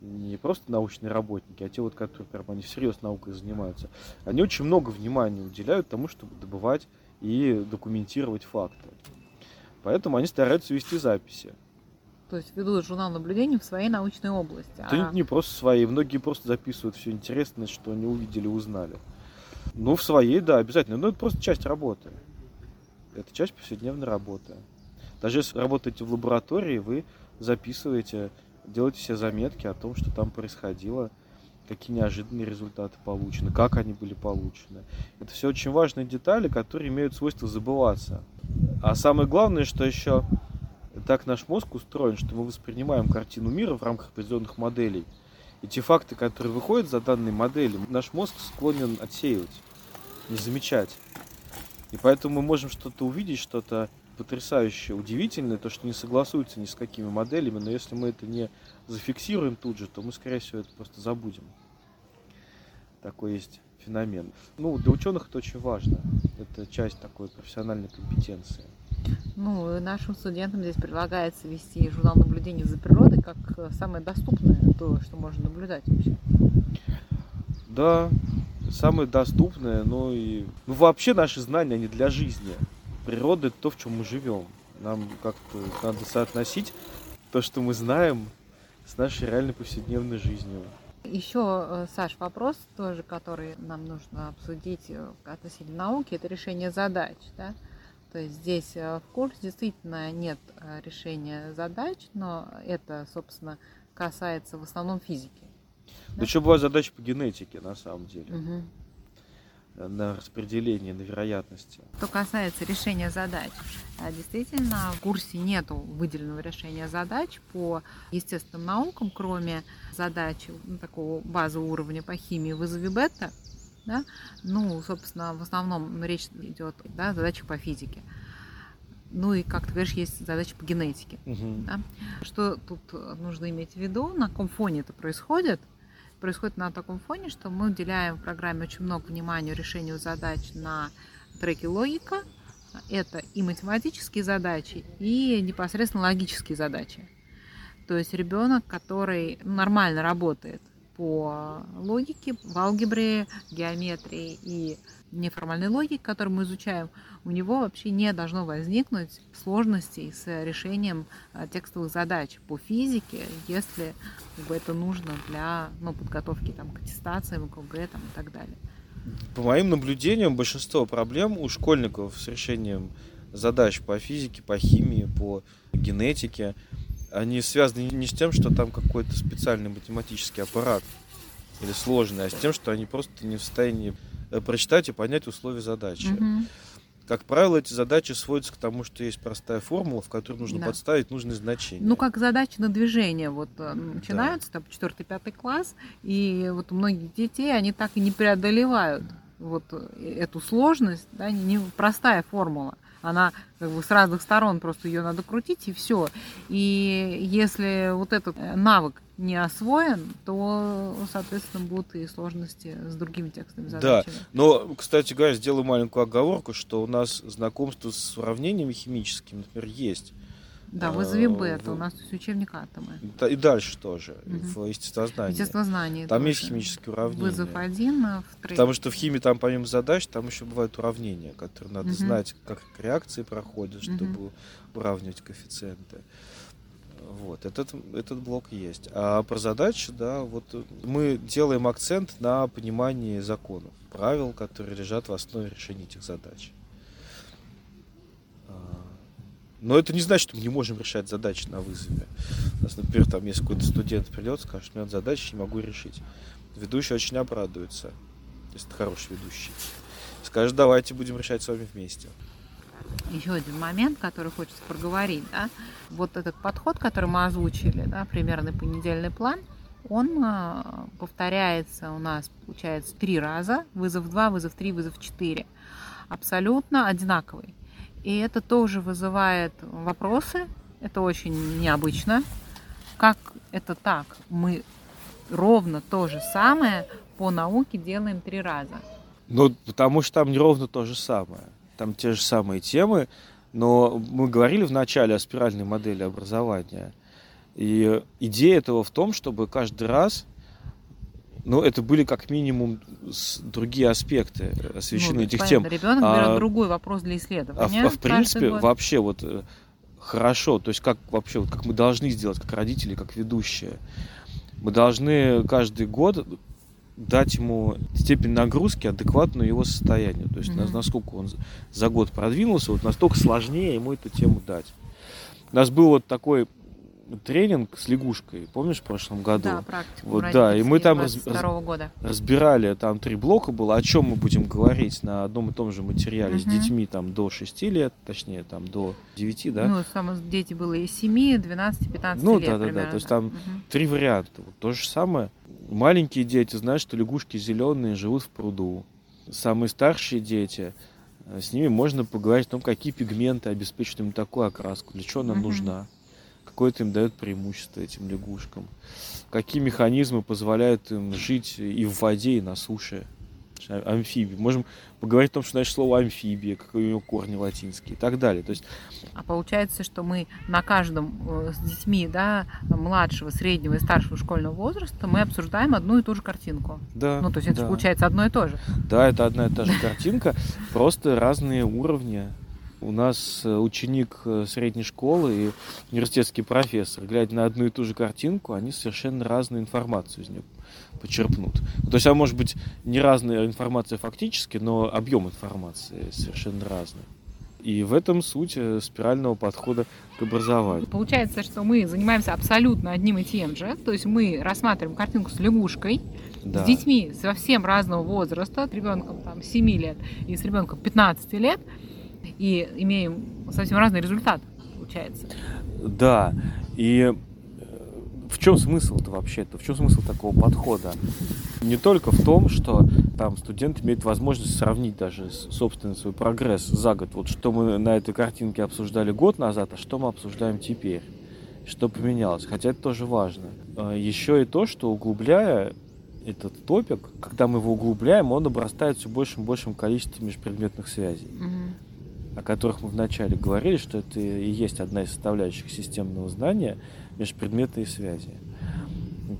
не просто научные работники, а те вот, которые прям они всерьез наукой занимаются, они очень много внимания уделяют тому, чтобы добывать и документировать факты. Поэтому они стараются вести записи. То есть ведут журнал наблюдений в своей научной области. Это а... не просто своей, многие просто записывают все интересное, что они увидели, узнали. Ну, в своей, да, обязательно. Но это просто часть работы. Это часть повседневной работы. Даже если работаете в лаборатории, вы записываете, делаете все заметки о том, что там происходило, какие неожиданные результаты получены, как они были получены. Это все очень важные детали, которые имеют свойство забываться. А самое главное, что еще так наш мозг устроен, что мы воспринимаем картину мира в рамках определенных моделей. И те факты, которые выходят за данной модели, наш мозг склонен отсеивать, не замечать. И поэтому мы можем что-то увидеть, что-то потрясающе удивительное, то, что не согласуется ни с какими моделями, но если мы это не зафиксируем тут же, то мы, скорее всего, это просто забудем. Такой есть феномен. Ну, для ученых это очень важно. Это часть такой профессиональной компетенции. Ну, нашим студентам здесь предлагается вести журнал наблюдения за природой как самое доступное, то, что можно наблюдать вообще. Да, самое доступное, но и... Ну, вообще наши знания, они для жизни природа это то, в чем мы живем. Нам как-то надо соотносить то, что мы знаем, с нашей реальной повседневной жизнью. Еще, э, Саш, вопрос тоже, который нам нужно обсудить э, относительно науки, это решение задач. Да? То есть здесь э, в курсе действительно нет решения задач, но это, собственно, касается в основном физики. Да, да еще бывают задачи по генетике, на самом деле. Угу. На распределение, на вероятности. Что касается решения задач, а, действительно, в курсе нет выделенного решения задач по естественным наукам, кроме задач ну, такого базового уровня по химии вызови бета. Да? Ну, собственно, в основном речь идет да, задачи по физике. Ну и, как ты говоришь, есть задачи по генетике. Угу. Да? Что тут нужно иметь в виду, на каком фоне это происходит? Происходит на таком фоне, что мы уделяем в программе очень много внимания решению задач на треке логика. Это и математические задачи, и непосредственно логические задачи. То есть ребенок, который нормально работает по логике, в алгебре, геометрии и неформальной логике, которую мы изучаем, у него вообще не должно возникнуть сложностей с решением а, текстовых задач по физике, если это нужно для ну, подготовки там, к аттестациям, КГ там, и так далее. По моим наблюдениям, большинство проблем у школьников с решением задач по физике, по химии, по генетике, они связаны не с тем, что там какой-то специальный математический аппарат или сложный, а с тем, что они просто не в состоянии э, прочитать и понять условия задачи. Как правило, эти задачи сводятся к тому, что есть простая формула, в которой нужно Да. подставить нужные значения. Ну, как задачи на движение вот э, начинаются, там, четвертый, пятый класс, и вот у многих детей они так и не преодолевают вот э, эту сложность, да, не простая формула. Она как бы с разных сторон просто ее надо крутить и все. И если вот этот э, навык не освоен, то, соответственно, будут и сложности с другими текстовыми Да. задачами. Но, кстати говоря, сделаю маленькую оговорку, что у нас знакомство с уравнениями химическими, например, есть. Да, вызови бета, в- у нас есть учебник атомы. Да, И дальше тоже, Мгм. в естествознании. Естествознание. Там тоже. есть химические уравнения. Вызов один, а в третьем. Потому что в химии там помимо задач, там еще бывают уравнения, которые надо Мгм. знать, как реакции проходят, чтобы Мгм. уравнивать коэффициенты. Вот, этот, этот блок есть. А про задачи, да, вот э, мы делаем акцент на понимании законов, правил, которые лежат в основе решения этих задач. А, Но это не значит, что мы не можем решать задачи на вызове. У нас, например, там, если какой-то студент придет, скажет, у меня задачи не могу решить. Ведущий очень обрадуется, если это хороший ведущий. Скажет, давайте будем решать с вами вместе. еще один момент, который хочется проговорить, да, вот этот подход, который мы озвучили, да, примерный понедельный план, он а, повторяется у нас, получается, три раза, вызов 2, вызов 3, вызов 4, абсолютно одинаковый. И это тоже вызывает вопросы, это очень необычно. Как это так? Мы ровно то же самое по науке делаем три раза. Ну, потому что там не ровно то же самое. Там те же самые темы, но мы говорили в начале о спиральной модели образования. И идея этого в том, чтобы каждый раз, ну, это были как минимум другие аспекты освещены Ну, этих понятно, тем. Ребенок А- берет другой вопрос для А, в- исследования. а в принципе, год. вообще вот э, хорошо, то есть как вообще, вот как мы должны сделать, как родители, как ведущие. Мы должны каждый год дать ему степень нагрузки, адекватную его состоянию. То есть на- насколько он за год продвинулся, вот настолько сложнее ему эту тему дать. У нас был вот такой тренинг с лягушкой, помнишь, в прошлом году? Да, практику. Вот, да, и мы там раз- 22 года. разбирали, там три блока было, о чем мы будем говорить на одном и том же материале с Мгм. детьми там до 6 лет, точнее там до 9, да? Ну, самые дети было из 7, 12, 15 Ну, лет да-да-да, примерно, то есть там Мгм. Три варианта. Вот то же самое. Маленькие дети знают, что лягушки зеленые живут в пруду. Самые старшие дети, э, с ними можно поговорить о том, какие пигменты обеспечивают им такую окраску, для чего она Мгм. нужна, какое это им дает преимущество этим лягушкам, какие механизмы позволяют им жить и в воде, и на суше. А- Амфибии. Можем поговорить о том, что значит слово амфибия, какие у него корни латинские и так далее. То есть А получается, что мы на каждом э, с детьми да, младшего, среднего и старшего школьного возраста мы обсуждаем одну и ту же картинку. да. Ну, то есть это да. получается одно и то же. Да, это одна и та же картинка, просто разные уровни. У нас э, ученик э, средней школы и университетский профессор, глядя на одну и ту же картинку, они совершенно разную информацию из нее почерпнут. То есть, она может быть не разная информация фактически, но объем информации совершенно разный. И в этом суть э, спирального подхода к образованию. Получается, что мы занимаемся абсолютно одним и тем же. То есть мы рассматриваем картинку с лягушкой, да. с детьми совсем разного возраста, с ребенком там, 7 лет и с ребенком 15 лет, и имеем совсем разный результат, получается. Да, и в чем смысл-то вообще-то? В чем смысл такого подхода? Не только в том, что там студент имеет возможность сравнить даже собственный свой прогресс за год. Вот что мы на этой картинке обсуждали год назад, а что мы обсуждаем теперь. Что поменялось. Хотя это тоже важно. А Еще и то, что углубляя этот топик, когда мы его углубляем, он обрастает все большим и большим количеством межпредметных связей, угу. О которых мы вначале говорили, что это и есть одна из составляющих системного знания – межпредметные связи.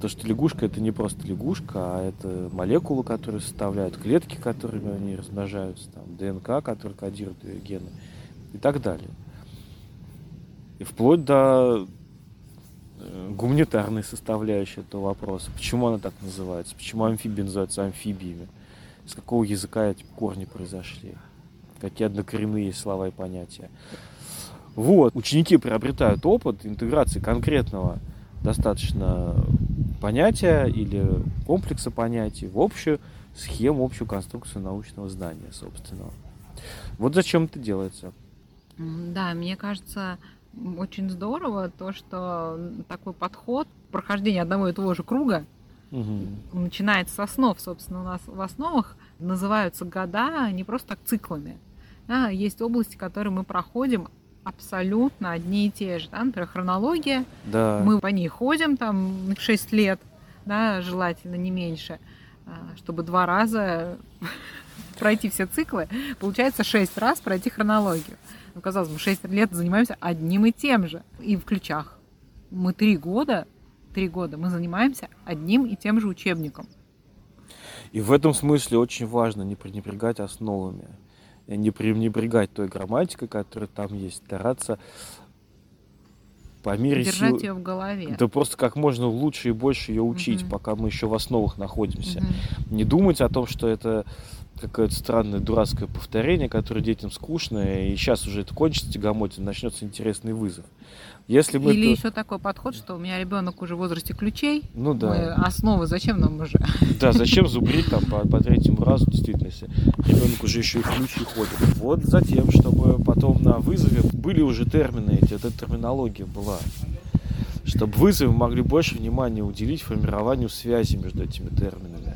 То, что лягушка это не просто лягушка, а это молекулы, которые составляют клетки, которыми они размножаются, там, ДНК, который кодирует ее гены и так далее. И вплоть до э, гуманитарной составляющей этого вопроса. Почему она так называется? Почему амфибии называются амфибиями? С какого языка эти корни произошли? Какие однокоренные слова и понятия? Вот, ученики приобретают опыт интеграции конкретного достаточно понятия или комплекса понятий в общую схему, общую конструкцию научного знания собственного. Вот зачем это делается. Да, мне кажется, очень здорово то, что такой подход, прохождение одного и того же круга, угу. начинается с основ. Собственно, у нас в основах называются года не просто так циклами. Да, есть области, которые мы проходим абсолютно одни и те же. Да? Например, хронология. Да. Мы по ней ходим там 6 лет, да, желательно не меньше, а, чтобы два раза [LAUGHS] пройти все циклы. Получается 6 раз пройти хронологию. Ну, казалось бы, 6 лет занимаемся одним и тем же. И в ключах. Мы три года, три года мы занимаемся одним и тем же учебником. И в этом смысле очень важно не пренебрегать основами не пренебрегать той грамматикой, которая там есть, стараться по мере Держать сил... ее в голове. Да просто как можно лучше и больше ее учить, угу. пока мы еще в основах находимся. Угу. Не думать о том, что это какое-то странное дурацкое повторение, которое детям скучно, и сейчас уже это кончится, тягомотин, начнется интересный вызов. Если мы Или то... еще такой подход, что у меня ребенок уже в возрасте ключей. Ну да. Мы основы зачем нам уже? Да, зачем зубрить там по, по третьему разу, действительно, если ребенок уже еще и ключи ходит. Вот затем, чтобы потом на вызове были уже термины эти, эта терминология была. Чтобы вызовы могли больше внимания уделить формированию связи между этими терминами.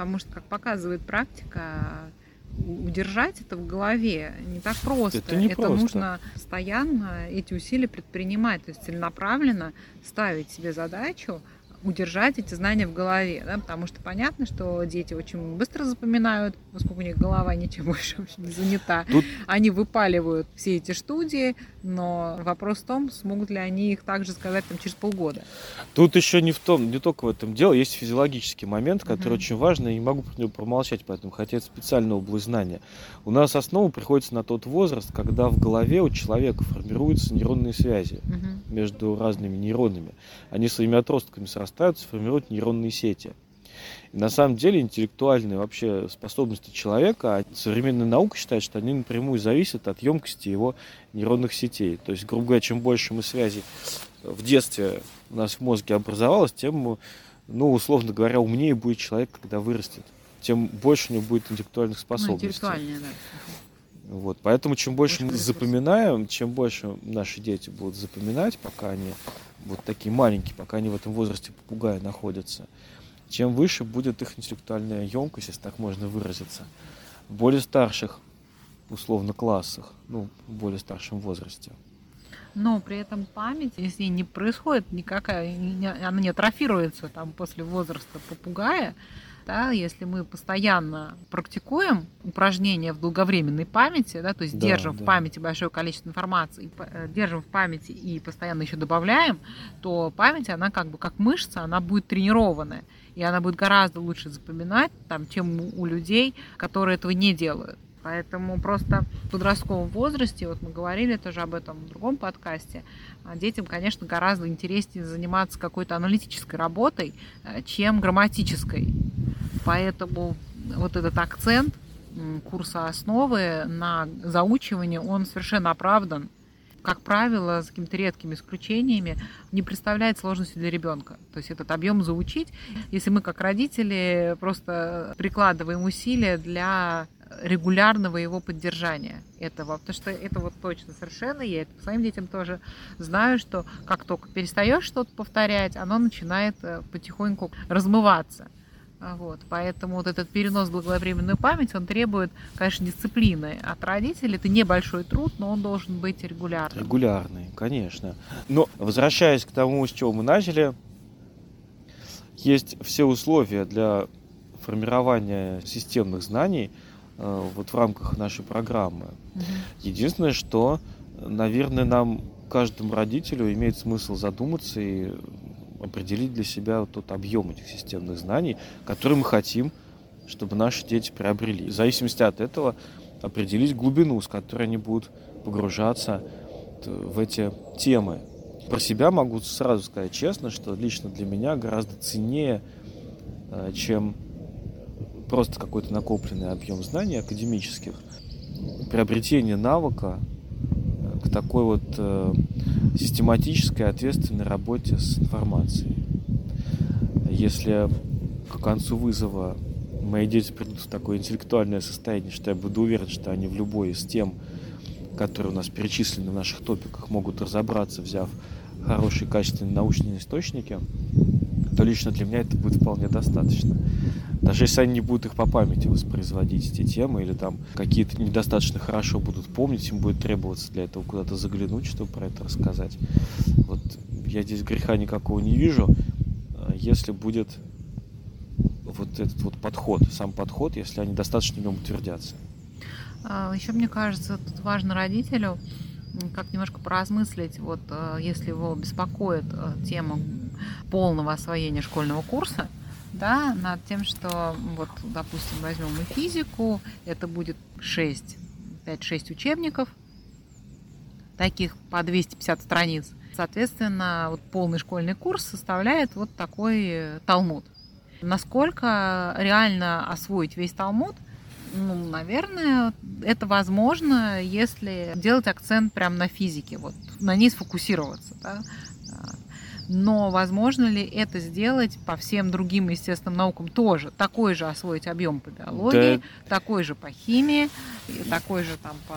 Потому что, как показывает практика, удержать это в голове не так просто. Это, не это просто. нужно постоянно эти усилия предпринимать, то есть целенаправленно ставить себе задачу удержать эти знания в голове, да, потому что понятно, что дети очень быстро запоминают, поскольку у них голова ничем [LAUGHS] больше не занята. Тут... Они выпаливают все эти студии, но вопрос в том, смогут ли они их также сказать там, через полгода. Тут еще не в том, не только в этом дело, есть физиологический момент, который угу. очень важный, и не могу про него промолчать, поэтому хотя это специальная область знания. У нас основа приходится на тот возраст, когда в голове у человека формируются нейронные связи угу. между разными нейронами. Они своими отростками срастаются, формируют нейронные сети. И на самом деле интеллектуальные вообще способности человека, а современная наука считает, что они напрямую зависят от емкости его нейронных сетей. То есть, грубо говоря, чем больше мы связей в детстве у нас в мозге образовалось, тем, ну, условно говоря, умнее будет человек, когда вырастет. Тем больше у него будет интеллектуальных ну, способностей. Ну, интеллектуальнее, да. Вот, поэтому чем больше мы запоминаем, чем больше наши дети будут запоминать, пока они вот такие маленькие, пока они в этом возрасте попугая находятся, чем выше будет их интеллектуальная емкость, если так можно выразиться, в более старших, условно, классах, ну, в более старшем возрасте. Но при этом память, если не происходит никакая, она не атрофируется там после возраста попугая, да, если мы постоянно практикуем упражнения в долговременной памяти, да, то есть да, держим да. в памяти большое количество информации, э, держим в памяти и постоянно еще добавляем, то память, она как бы как мышца, она будет тренированная, и она будет гораздо лучше запоминать, там, чем у людей, которые этого не делают. Поэтому просто в подростковом возрасте, вот мы говорили тоже об этом в другом подкасте, а детям, конечно, гораздо интереснее заниматься какой-то аналитической работой, э, чем грамматической. Поэтому вот этот акцент курса основы на заучивание, он совершенно оправдан. Как правило, с какими-то редкими исключениями, не представляет сложности для ребенка. То есть этот объем заучить, если мы как родители просто прикладываем усилия для регулярного его поддержания этого, потому что это вот точно совершенно, я это своим детям тоже знаю, что как только перестаешь что-то повторять, оно начинает э, потихоньку размываться. Вот, поэтому вот этот перенос в благовременную память, он требует, конечно, дисциплины от родителей. Это небольшой труд, но он должен быть регулярным. Регулярный, конечно. Но возвращаясь к тому, с чего мы начали, есть все условия для формирования системных знаний э, вот в рамках нашей программы. Угу. Единственное, что, наверное, нам каждому родителю имеет смысл задуматься и определить для себя вот тот объем этих системных знаний, которые мы хотим, чтобы наши дети приобрели. В зависимости от этого определить глубину, с которой они будут погружаться в эти темы. Про себя могу сразу сказать честно, что лично для меня гораздо ценнее, э, чем просто какой-то накопленный объем знаний академических, приобретение навыка к такой вот э, систематической, ответственной работе с информацией. Если к концу вызова мои дети придут в такое интеллектуальное состояние, что я буду уверен, что они в любой из тем, которые у нас перечислены в наших топиках, могут разобраться, взяв хорошие качественные научные источники, то лично для меня это будет вполне достаточно. Даже если они не будут их по памяти воспроизводить, эти темы, или там какие-то недостаточно хорошо будут помнить, им будет требоваться для этого куда-то заглянуть, чтобы про это рассказать. Вот я здесь греха никакого не вижу, а если будет вот этот вот подход, сам подход, если они достаточно в нем утвердятся. А, Еще мне кажется, тут важно родителю как немножко поразмыслить, вот э, если его беспокоит э, тема полного освоения школьного курса, да, над тем, что вот, допустим, возьмем мы физику, это будет 6, 5-6 учебников, таких по 250 страниц. Соответственно, вот полный школьный курс составляет вот такой э, талмуд. Насколько реально освоить весь талмуд, ну, наверное, это возможно, если делать акцент прямо на физике, вот на ней сфокусироваться. Да? Но возможно ли это сделать по всем другим естественным наукам тоже? Такой же освоить объем по биологии, да. такой же по химии, такой же там по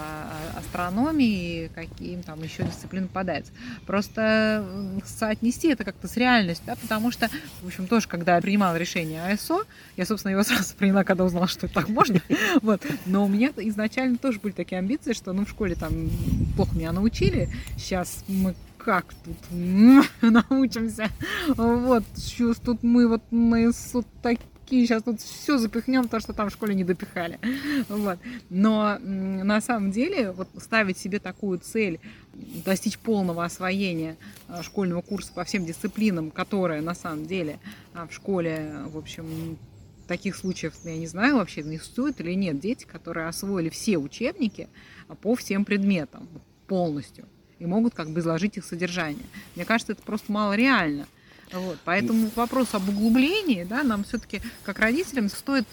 астрономии, каким там еще дисциплин попадается. Просто соотнести это как-то с реальностью, да, потому что, в общем, тоже, когда я принимала решение АСО, я, собственно, его [LAUGHS] сразу приняла, когда узнала, что так можно, [LAUGHS] вот, но у меня изначально тоже были такие амбиции, что, ну, в школе там плохо меня научили, сейчас мы как тут [LAUGHS] научимся. Вот, сейчас тут мы вот мы вот такие, сейчас тут все запихнем, то, что там в школе не допихали. Вот. Но на самом деле вот ставить себе такую цель, достичь полного освоения а, школьного курса по всем дисциплинам, которая на самом деле а, в школе, в общем, таких случаев, я не знаю, вообще не существует или нет, дети, которые освоили все учебники по всем предметам полностью и могут как бы изложить их содержание. Мне кажется, это просто мало реально. Вот, поэтому вопрос об углублении, да, нам все-таки как родителям стоит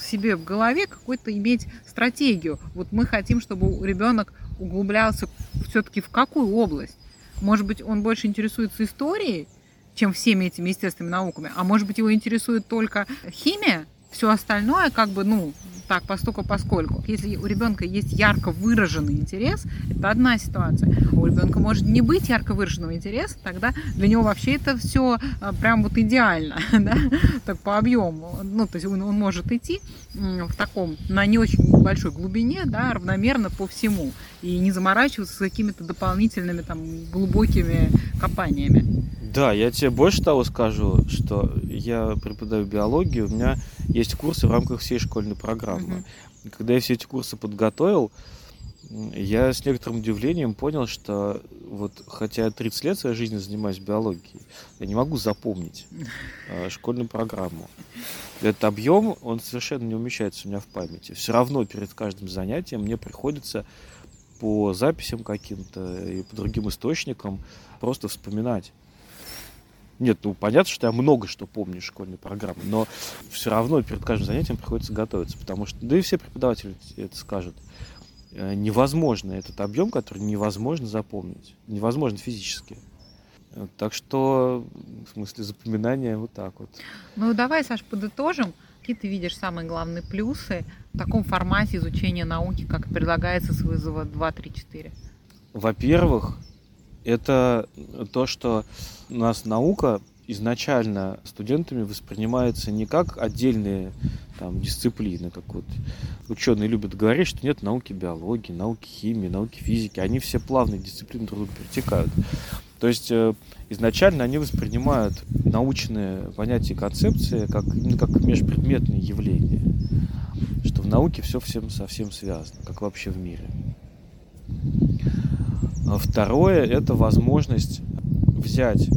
себе в голове какой-то иметь стратегию. Вот мы хотим, чтобы ребенок углублялся все-таки в какую область? Может быть, он больше интересуется историей, чем всеми этими естественными науками, а может быть, его интересует только химия, все остальное, как бы, ну, так, постольку поскольку. Если у ребенка есть ярко выраженный интерес, это одна ситуация. А у ребенка может не быть ярко выраженного интереса, тогда для него вообще это все а, прям вот идеально, [LAUGHS] да, так по объему. Ну, то есть он, он может идти в таком, на не очень большой глубине, да, равномерно по всему. И не заморачиваться с какими-то дополнительными там глубокими копаниями. Да, я тебе больше того скажу, что я преподаю биологию, у меня есть курсы в рамках всей школьной программы. Uh-huh. Когда я все эти курсы подготовил, я с некоторым удивлением понял, что вот хотя я 30 лет своей жизни занимаюсь биологией, я не могу запомнить э, школьную программу. Этот объем, он совершенно не умещается у меня в памяти. Все равно перед каждым занятием мне приходится по записям каким-то и по другим источникам просто вспоминать Нет, ну понятно, что я много что помню из школьной программы, но все равно перед каждым занятием приходится готовиться, потому что, да и все преподаватели это скажут, э, невозможно этот объем, который невозможно запомнить, невозможно физически. Так что, в смысле запоминания, вот так вот. Ну, давай, Саш, подытожим. Какие ты видишь самые главные плюсы в таком формате изучения науки, как предлагается с вызова 2, 3, 4? Во-первых, это то, что у нас наука изначально студентами воспринимается не как отдельные там, дисциплины, как вот ученые любят говорить, что нет науки биологии, науки химии, науки физики, они все плавные дисциплины друг друга перетекают. То есть э, изначально они воспринимают научные понятия и концепции как, ну, как межпредметные явления, что в науке все всем совсем связано, как вообще в мире. А второе – это возможность взять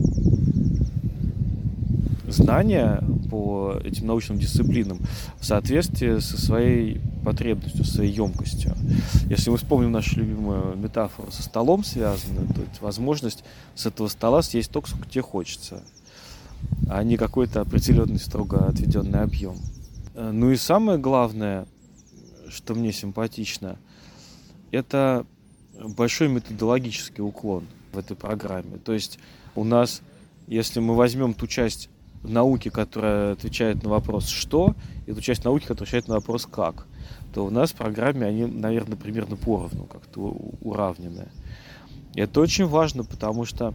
знания по этим научным дисциплинам в соответствии со своей потребностью, своей емкостью. Если мы вспомним нашу любимую метафору со столом связанную, то это возможность с этого стола съесть только сколько тебе хочется, а не какой-то определенный строго отведенный объем. Ну и самое главное, что мне симпатично, это большой методологический уклон в этой программе. То есть у нас, если мы возьмем ту часть науки, которая отвечает на вопрос «что», и ту часть науки, которая отвечает на вопрос «как», то у нас в программе они, наверное, примерно поровну, как-то уравнены. И это очень важно, потому что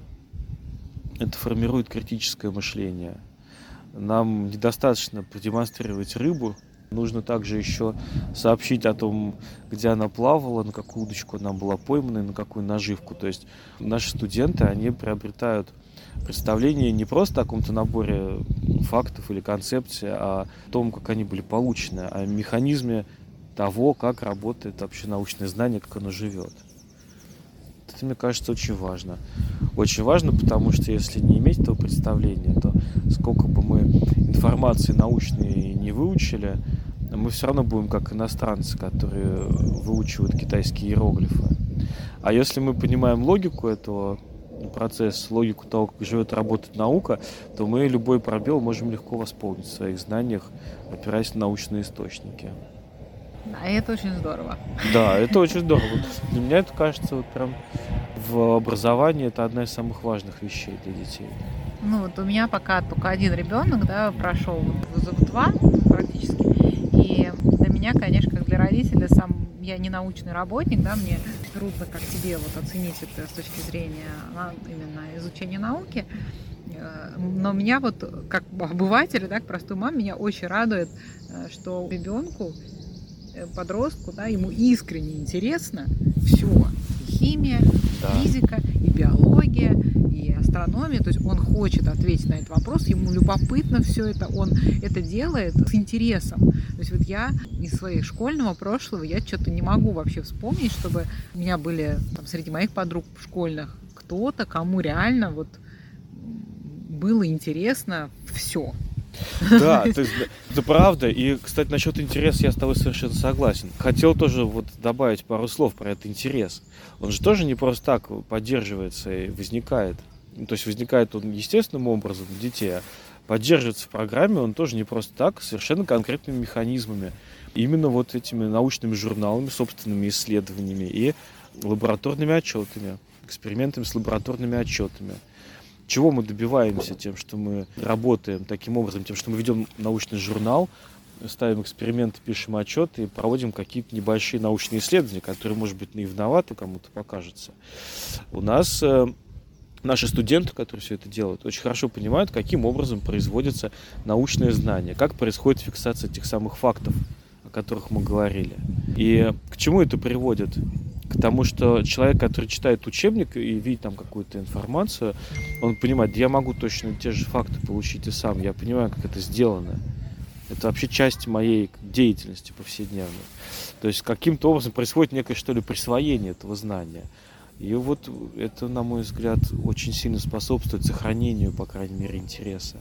это формирует критическое мышление. Нам недостаточно продемонстрировать рыбу, Нужно также еще сообщить о том, где она плавала, на какую удочку она была поймана и на какую наживку. То есть наши студенты, они приобретают представление не просто о каком-то наборе фактов или концепций, а о том, как они были получены, о механизме того, как работает вообще научное знание, как оно живет. Это, мне кажется, очень важно. Очень важно, потому что если не иметь этого представления, то сколько бы мы информации научной не выучили, мы все равно будем как иностранцы, которые выучивают китайские иероглифы. А если мы понимаем логику этого процесса, логику того, как живет и работает наука, то мы любой пробел можем легко восполнить в своих знаниях, опираясь на научные источники. А это очень здорово. Да, это очень здорово. Для меня это кажется вот прям в образовании это одна из самых важных вещей для детей. Ну вот у меня пока только один ребенок, да, прошел вызов 2 практически. И для меня, конечно, как для родителя, сам я не научный работник, да, мне трудно, как тебе, вот оценить это с точки зрения а, именно изучения науки. Э, но меня вот, как обывателя, да, к простой маме, меня очень радует, э, что ребенку, э, подростку, да, ему искренне интересно все. И химия, да. физика, и биология, и астрономия. То есть он хочет ответить на этот вопрос, ему любопытно все это, он это делает с интересом. То есть вот я из своего школьного прошлого, я что-то не могу вообще вспомнить, чтобы у меня были там, среди моих подруг школьных кто-то, кому реально вот было интересно все. Да, то это правда. И, кстати, насчет интереса я с тобой совершенно согласен. Хотел тоже вот добавить пару слов про этот интерес. Он же тоже не просто так поддерживается и возникает. Ну, то есть возникает он естественным образом у детей, а поддерживается в программе он тоже не просто так, совершенно конкретными механизмами. Именно вот этими научными журналами, собственными исследованиями и лабораторными отчетами, экспериментами с лабораторными отчетами. Чего мы добиваемся тем, что мы работаем таким образом, тем, что мы ведем научный журнал, ставим эксперименты, пишем отчеты и проводим какие-то небольшие научные исследования, которые, может быть, наивноваты кому-то покажутся. У нас э, наши студенты, которые все это делают, очень хорошо понимают, каким образом производится научное знание, как происходит фиксация этих самых фактов, о которых мы говорили. И к чему это приводит? К тому, что человек, который читает учебник и видит там какую-то информацию, он понимает, я могу точно те же факты получить и сам, я понимаю, как это сделано. Это вообще часть моей деятельности повседневной. То есть каким-то образом происходит некое, что ли, присвоение этого знания. И вот это, на мой взгляд, очень сильно способствует сохранению, по крайней мере, интереса.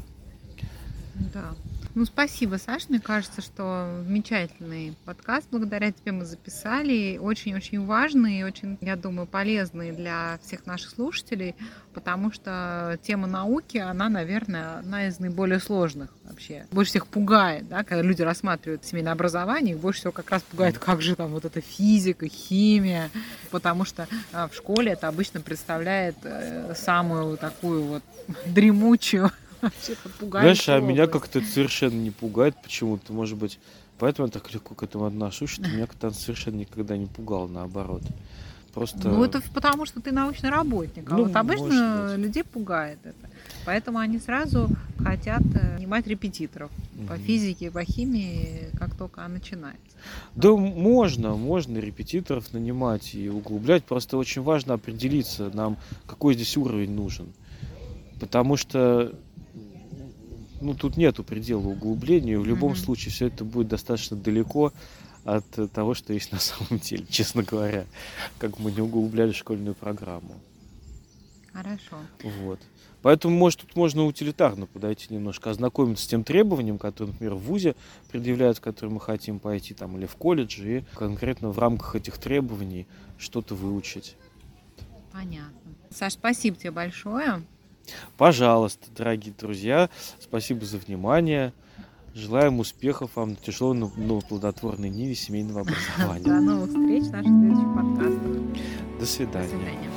Да. Ну, спасибо, Саш. Мне кажется, что замечательный подкаст. Благодаря тебе мы записали. Очень-очень важный и очень, я думаю, полезный для всех наших слушателей, потому что тема науки, она, наверное, одна из наиболее сложных вообще. Больше всех пугает, да, когда люди рассматривают семейное образование, их больше всего как раз пугает, как же там вот эта физика, химия, потому что а, в школе это обычно представляет э, самую такую вот дремучую Знаешь, а меня как-то это совершенно не пугает почему-то, может быть, поэтому я так легко к этому отношусь, что меня как-то совершенно никогда не пугал, наоборот. Просто... Ну, это потому, что ты научный работник. А ну, вот обычно людей пугает это. Поэтому они сразу хотят э, нанимать репетиторов угу. по физике, по химии, как только начинается. Да, можно, можно репетиторов нанимать и углублять. Просто очень важно определиться нам, какой здесь уровень нужен. Потому что ну, тут нету предела углублению. В любом mm-hmm. случае все это будет достаточно далеко от того, что есть на [LAUGHS] самом деле, честно говоря, как мы не углубляли школьную программу. Хорошо. Вот. Поэтому, может, тут можно утилитарно подойти немножко, ознакомиться с тем требованием, которое, например, в ВУЗе предъявляют, в который мы хотим пойти, там, или в колледже, и конкретно в рамках этих требований что-то выучить. Понятно. Саш, спасибо тебе большое. Пожалуйста, дорогие друзья, спасибо за внимание. Желаем успехов вам на тяжелой, но, но плодотворной ниве семейного [LAUGHS] образования. До новых встреч в наших следующих подкастах. До свидания. До свидания.